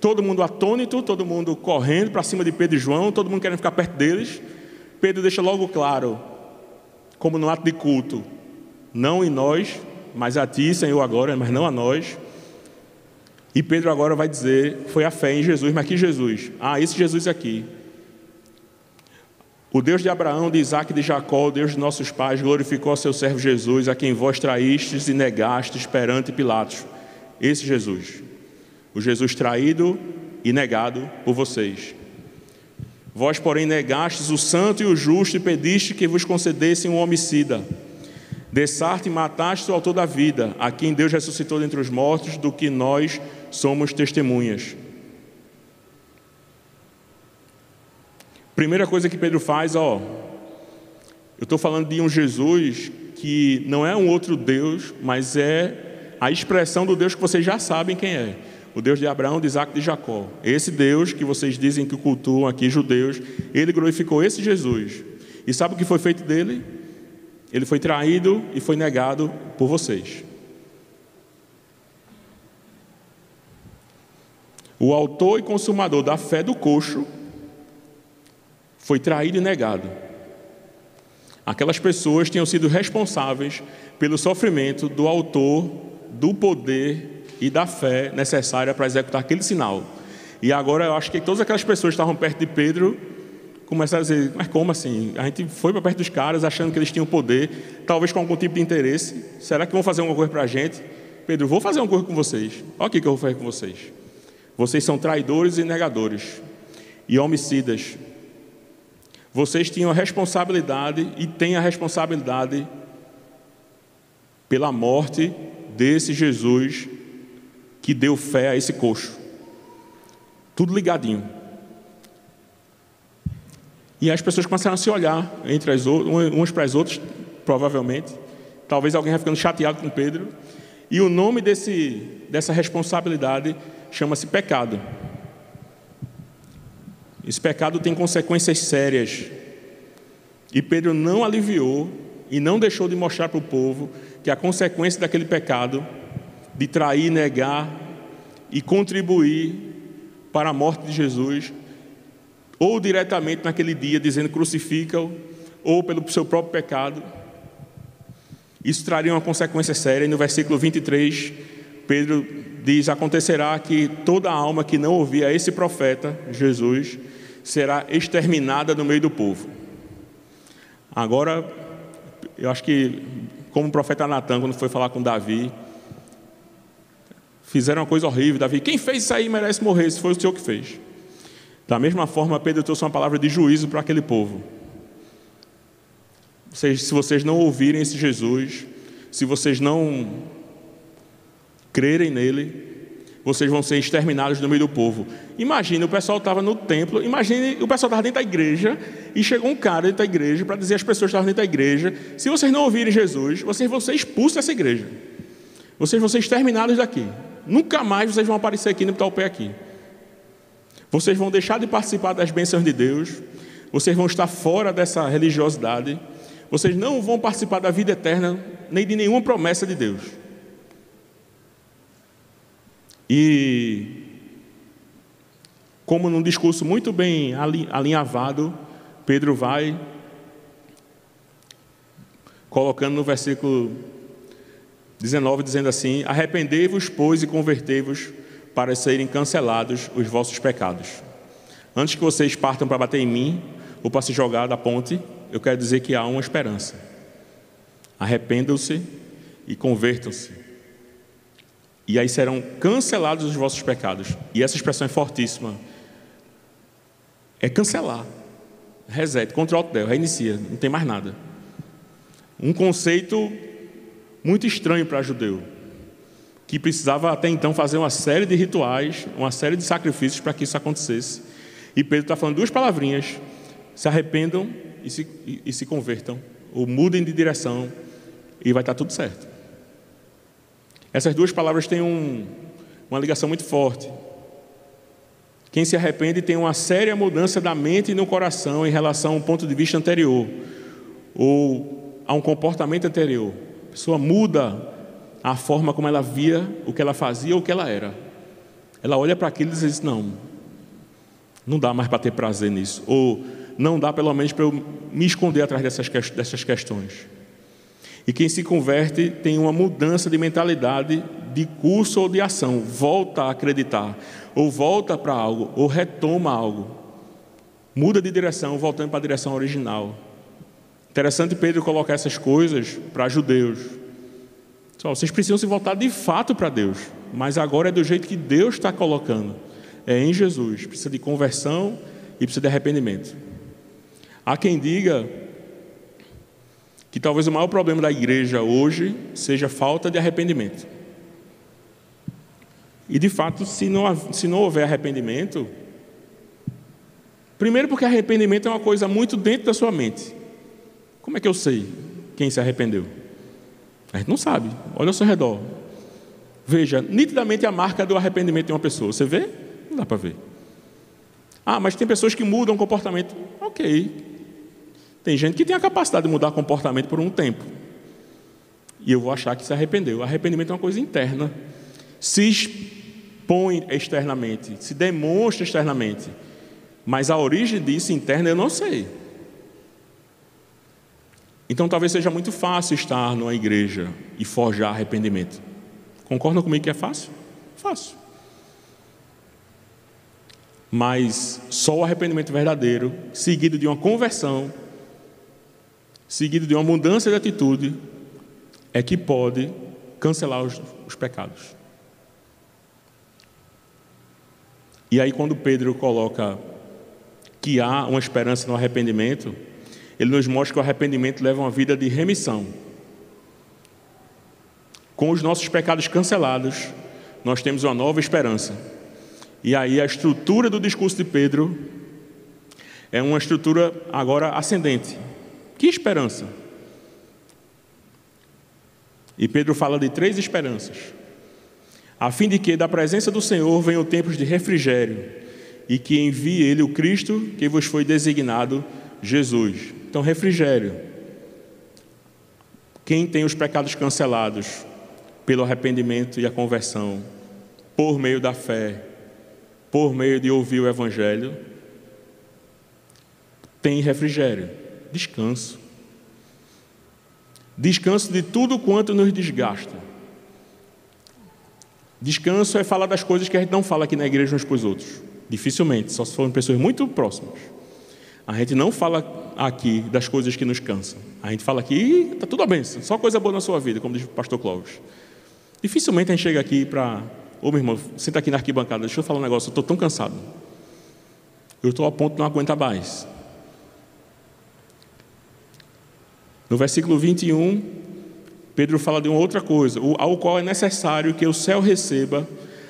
Todo mundo atônito, todo mundo correndo para cima de Pedro e João, todo mundo querendo ficar perto deles. Pedro deixa logo claro, como no ato de culto, não em nós, mas a ti, Senhor, agora, mas não a nós. E Pedro agora vai dizer: foi a fé em Jesus, mas que Jesus? Ah, esse Jesus aqui. O Deus de Abraão, de Isaac e de Jacó, o Deus de nossos pais, glorificou a seu servo Jesus, a quem vós traístes e negastes perante Pilatos. Esse Jesus. O Jesus traído e negado por vocês. Vós, porém, negastes o santo e o justo e pediste que vos concedessem um homicida. Dessarte e mataste o autor da vida, a quem Deus ressuscitou dentre os mortos, do que nós somos testemunhas. Primeira coisa que Pedro faz, ó, eu estou falando de um Jesus que não é um outro Deus, mas é a expressão do Deus que vocês já sabem quem é. O Deus de Abraão, de Isaac e de Jacó. Esse Deus que vocês dizem que cultuam aqui, judeus, ele glorificou esse Jesus. E sabe o que foi feito dele? Ele foi traído e foi negado por vocês. O autor e consumador da fé do coxo foi traído e negado. Aquelas pessoas tinham sido responsáveis pelo sofrimento do autor do poder e da fé necessária para executar aquele sinal. E agora eu acho que todas aquelas pessoas que estavam perto de Pedro começaram a dizer: Mas como assim? A gente foi para perto dos caras achando que eles tinham poder, talvez com algum tipo de interesse. Será que vão fazer alguma coisa para a gente? Pedro, vou fazer uma coisa com vocês. Olha o que eu vou fazer com vocês. Vocês são traidores e negadores e homicidas vocês tinham a responsabilidade e têm a responsabilidade pela morte desse Jesus que deu fé a esse coxo. Tudo ligadinho. E as pessoas começaram a se olhar entre as umas para as outras, provavelmente. Talvez alguém vai ficando chateado com Pedro. E o nome desse, dessa responsabilidade chama-se pecado. Esse pecado tem consequências sérias. E Pedro não aliviou e não deixou de mostrar para o povo que a consequência daquele pecado, de trair, negar e contribuir para a morte de Jesus, ou diretamente naquele dia dizendo crucifica-o, ou pelo seu próprio pecado, isso traria uma consequência séria. E no versículo 23, Pedro diz: Acontecerá que toda alma que não ouvir a esse profeta, Jesus, será exterminada no meio do povo. Agora, eu acho que, como o profeta Natan, quando foi falar com Davi, Fizeram uma coisa horrível, Davi. Quem fez isso aí merece morrer, se foi o Senhor que fez. Da mesma forma, Pedro trouxe uma palavra de juízo para aquele povo. Vocês, se vocês não ouvirem esse Jesus, se vocês não crerem nele, vocês vão ser exterminados no meio do povo. Imagine, o pessoal estava no templo, imagine, o pessoal estava dentro da igreja e chegou um cara dentro da igreja para dizer às pessoas que estavam dentro da igreja: se vocês não ouvirem Jesus, vocês vão ser expulsos dessa igreja. Vocês vão ser exterminados daqui. Nunca mais vocês vão aparecer aqui nem botar o pé aqui. Vocês vão deixar de participar das bênçãos de Deus, vocês vão estar fora dessa religiosidade, vocês não vão participar da vida eterna, nem de nenhuma promessa de Deus. E, como num discurso muito bem alinhavado, Pedro vai colocando no versículo 19, dizendo assim: Arrependei-vos, pois, e convertei-vos para serem cancelados os vossos pecados. Antes que vocês partam para bater em mim ou para se jogar da ponte, eu quero dizer que há uma esperança. Arrependam-se e convertam-se. E aí serão cancelados os vossos pecados. E essa expressão é fortíssima. É cancelar. Reset, Ctrl Del, reinicia, não tem mais nada. Um conceito muito estranho para judeu que precisava até então fazer uma série de rituais, uma série de sacrifícios para que isso acontecesse. E Pedro está falando duas palavrinhas: se arrependam e se, e, e se convertam, ou mudem de direção, e vai estar tudo certo. Essas duas palavras têm um, uma ligação muito forte. Quem se arrepende tem uma séria mudança da mente e no coração em relação a um ponto de vista anterior, ou a um comportamento anterior. A pessoa muda a forma como ela via o que ela fazia ou o que ela era. Ela olha para aquilo e diz: Não, não dá mais para ter prazer nisso. Ou não dá, pelo menos, para eu me esconder atrás dessas, dessas questões. E quem se converte tem uma mudança de mentalidade, de curso ou de ação, volta a acreditar, ou volta para algo, ou retoma algo, muda de direção, voltando para a direção original. Interessante Pedro colocar essas coisas para judeus, só, vocês precisam se voltar de fato para Deus, mas agora é do jeito que Deus está colocando. É em Jesus. Precisa de conversão e precisa de arrependimento. Há quem diga que talvez o maior problema da igreja hoje seja falta de arrependimento. E de fato, se não, se não houver arrependimento, primeiro porque arrependimento é uma coisa muito dentro da sua mente. Como é que eu sei quem se arrependeu? A gente não sabe. Olha ao seu redor. Veja, nitidamente a marca do arrependimento de uma pessoa. Você vê? Não dá para ver. Ah, mas tem pessoas que mudam o comportamento. Ok. Tem gente que tem a capacidade de mudar comportamento por um tempo. E eu vou achar que se arrependeu. Arrependimento é uma coisa interna. Se expõe externamente, se demonstra externamente. Mas a origem disso interna eu não sei. Então talvez seja muito fácil estar numa igreja e forjar arrependimento. Concordam comigo que é fácil? Fácil. Mas só o arrependimento verdadeiro, seguido de uma conversão, seguido de uma mudança de atitude, é que pode cancelar os, os pecados. E aí, quando Pedro coloca que há uma esperança no arrependimento, ele nos mostra que o arrependimento leva uma vida de remissão. Com os nossos pecados cancelados, nós temos uma nova esperança. E aí a estrutura do discurso de Pedro é uma estrutura agora ascendente. Que esperança? E Pedro fala de três esperanças. A fim de que da presença do Senhor venham tempos de refrigério e que envie ele o Cristo que vos foi designado, Jesus. Então, refrigério. Quem tem os pecados cancelados pelo arrependimento e a conversão, por meio da fé, por meio de ouvir o Evangelho, tem refrigério, descanso. Descanso de tudo quanto nos desgasta. Descanso é falar das coisas que a gente não fala aqui na igreja uns para os outros. Dificilmente, só se forem pessoas muito próximas. A gente não fala aqui das coisas que nos cansam. A gente fala aqui, está tudo a benção, só coisa boa na sua vida, como diz o pastor Clóvis. Dificilmente a gente chega aqui para Ô meu irmão, senta aqui na arquibancada, deixa eu falar um negócio, eu estou tão cansado. Eu estou a ponto de não aguentar mais. No versículo 21, Pedro fala de uma outra coisa, ao qual é necessário que o céu receba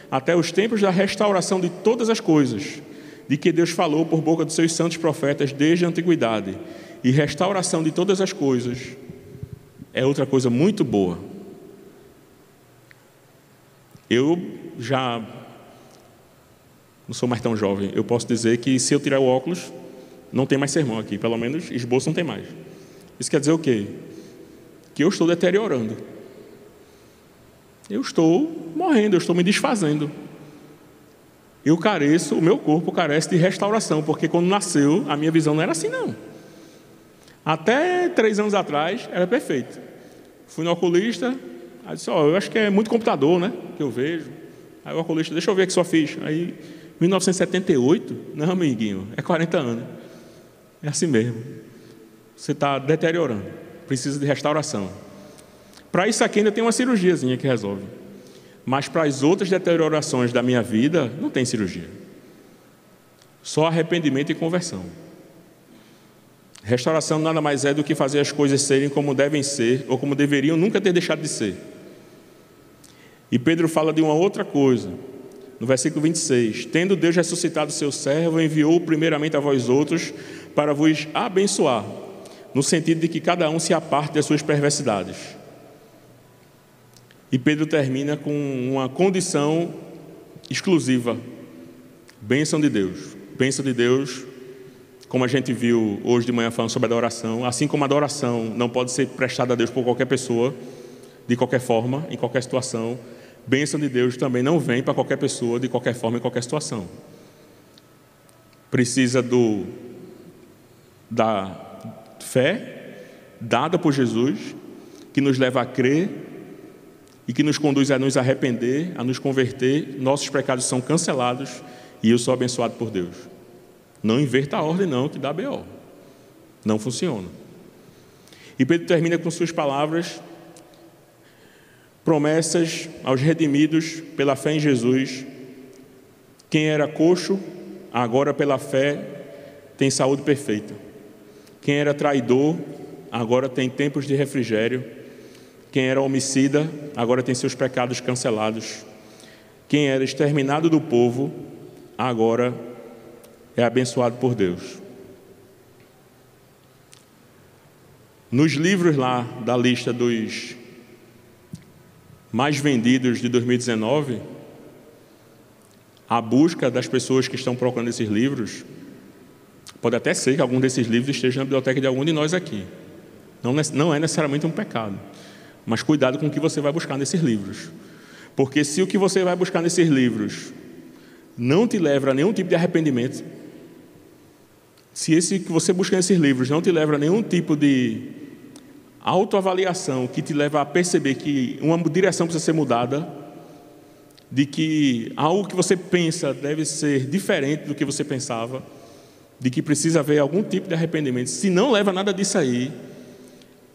até os tempos da restauração de todas as coisas, de que Deus falou por boca dos seus santos profetas desde a antiguidade. E restauração de todas as coisas é outra coisa muito boa. Eu já não sou mais tão jovem, eu posso dizer que se eu tirar o óculos, não tem mais sermão aqui, pelo menos esboço não tem mais. Isso quer dizer o quê? Que eu estou deteriorando. Eu estou morrendo, eu estou me desfazendo. Eu careço, o meu corpo carece de restauração, porque quando nasceu, a minha visão não era assim, não. Até três anos atrás, era perfeito. Fui no oculista, aí disse, ó, oh, eu acho que é muito computador, né, que eu vejo. Aí o oculista, deixa eu ver aqui sua ficha. Aí 1978? Não, amiguinho, é 40 anos. É assim mesmo. Você está deteriorando. Precisa de restauração. Para isso aqui ainda tem uma cirurgiazinha que resolve. Mas para as outras deteriorações da minha vida, não tem cirurgia. Só arrependimento e conversão. Restauração nada mais é do que fazer as coisas serem como devem ser ou como deveriam nunca ter deixado de ser. E Pedro fala de uma outra coisa, no versículo 26, tendo Deus ressuscitado seu servo, enviou primeiramente a vós outros para vos abençoar, no sentido de que cada um se aparte das suas perversidades. E Pedro termina com uma condição exclusiva: bênção de Deus. Bênção de Deus, como a gente viu hoje de manhã falando sobre adoração, assim como a adoração não pode ser prestada a Deus por qualquer pessoa, de qualquer forma, em qualquer situação, bênção de Deus também não vem para qualquer pessoa, de qualquer forma, em qualquer situação. Precisa do, da fé dada por Jesus, que nos leva a crer e que nos conduz a nos arrepender, a nos converter. Nossos pecados são cancelados e eu sou abençoado por Deus. Não inverta a ordem, não, que dá B.O. Não funciona. E Pedro termina com suas palavras promessas aos redimidos pela fé em Jesus. Quem era coxo, agora pela fé tem saúde perfeita. Quem era traidor, agora tem tempos de refrigério. Quem era homicida, agora tem seus pecados cancelados. Quem era exterminado do povo, agora é abençoado por Deus. Nos livros lá da lista dos mais vendidos de 2019, a busca das pessoas que estão procurando esses livros, pode até ser que algum desses livros esteja na biblioteca de algum de nós aqui. Não, é necessariamente um pecado. Mas cuidado com o que você vai buscar nesses livros. Porque se o que você vai buscar nesses livros não te leva a nenhum tipo de arrependimento, se esse que você busca nesses livros não te leva a nenhum tipo de autoavaliação que te leva a perceber que uma direção precisa ser mudada, de que algo que você pensa deve ser diferente do que você pensava, de que precisa haver algum tipo de arrependimento. Se não leva nada disso aí,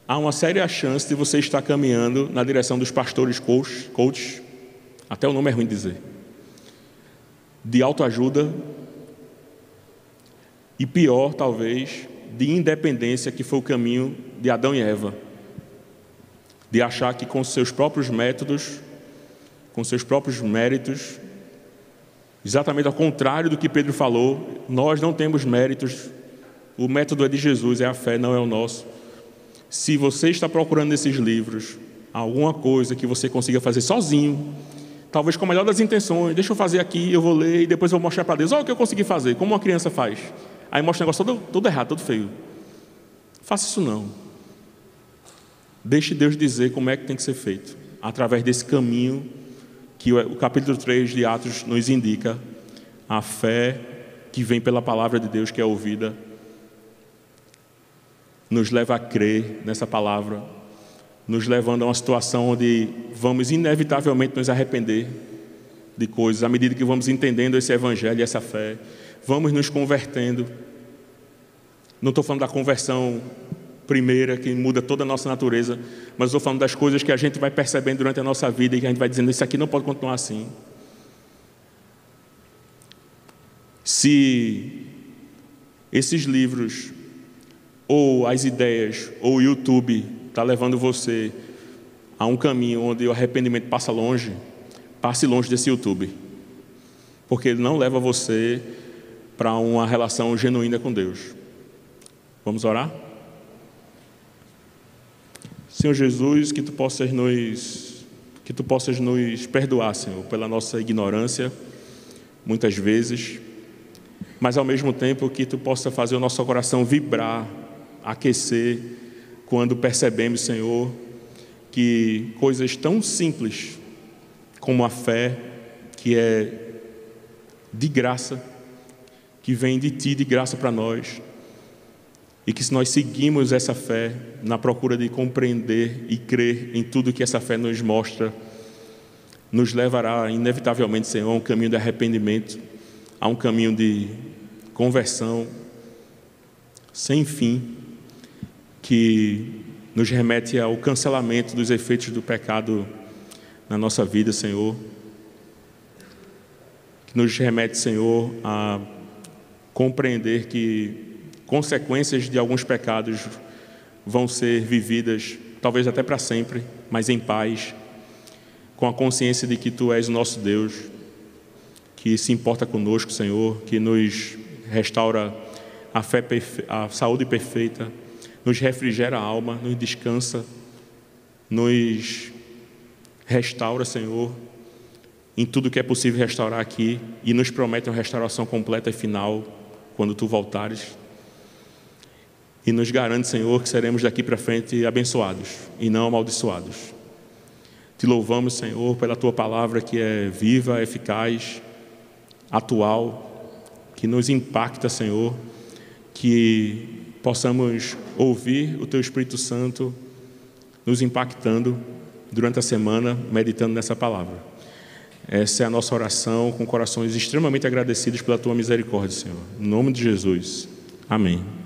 há uma séria chance de você estar caminhando na direção dos pastores coach, coach até o nome é ruim dizer, de autoajuda e pior, talvez, de independência que foi o caminho de Adão e Eva, de achar que com seus próprios métodos, com seus próprios méritos, exatamente ao contrário do que Pedro falou, nós não temos méritos, o método é de Jesus, é a fé, não é o nosso. Se você está procurando nesses livros alguma coisa que você consiga fazer sozinho, talvez com a melhor das intenções, deixa eu fazer aqui, eu vou ler e depois eu vou mostrar para Deus, olha o que eu consegui fazer, como uma criança faz. Aí mostra o negócio todo, todo errado, todo feio. Faça isso não. Deixe Deus dizer como é que tem que ser feito, através desse caminho que o capítulo 3 de Atos nos indica, a fé que vem pela palavra de Deus que é ouvida, nos leva a crer nessa palavra, nos levando a uma situação onde vamos inevitavelmente nos arrepender de coisas, à medida que vamos entendendo esse evangelho e essa fé, vamos nos convertendo. Não estou falando da conversão primeira, que muda toda a nossa natureza, mas estou falando das coisas que a gente vai percebendo durante a nossa vida e que a gente vai dizendo: isso aqui não pode continuar assim. Se esses livros ou as ideias, ou o YouTube está levando você a um caminho onde o arrependimento passa longe, passe longe desse YouTube, porque ele não leva você para uma relação genuína com Deus. Vamos orar? Senhor Jesus, que tu possas nos que tu possas nos perdoar, Senhor, pela nossa ignorância muitas vezes, mas ao mesmo tempo que tu possa fazer o nosso coração vibrar, aquecer quando percebemos, Senhor, que coisas tão simples como a fé, que é de graça, que vem de ti de graça para nós, e que se nós seguimos essa fé na procura de compreender e crer em tudo que essa fé nos mostra, nos levará inevitavelmente, Senhor, a um caminho de arrependimento, a um caminho de conversão sem fim, que nos remete ao cancelamento dos efeitos do pecado na nossa vida, Senhor. Que nos remete, Senhor, a compreender que consequências de alguns pecados vão ser vividas, talvez até para sempre, mas em paz, com a consciência de que Tu és o nosso Deus, que se importa conosco, Senhor, que nos restaura a fé, a saúde perfeita, nos refrigera a alma, nos descansa, nos restaura, Senhor, em tudo que é possível restaurar aqui e nos promete uma restauração completa e final quando Tu voltares e nos garante, Senhor, que seremos daqui para frente abençoados e não amaldiçoados. Te louvamos, Senhor, pela tua palavra que é viva, eficaz, atual, que nos impacta, Senhor, que possamos ouvir o teu Espírito Santo nos impactando durante a semana, meditando nessa palavra. Essa é a nossa oração com corações extremamente agradecidos pela tua misericórdia, Senhor. Em nome de Jesus. Amém.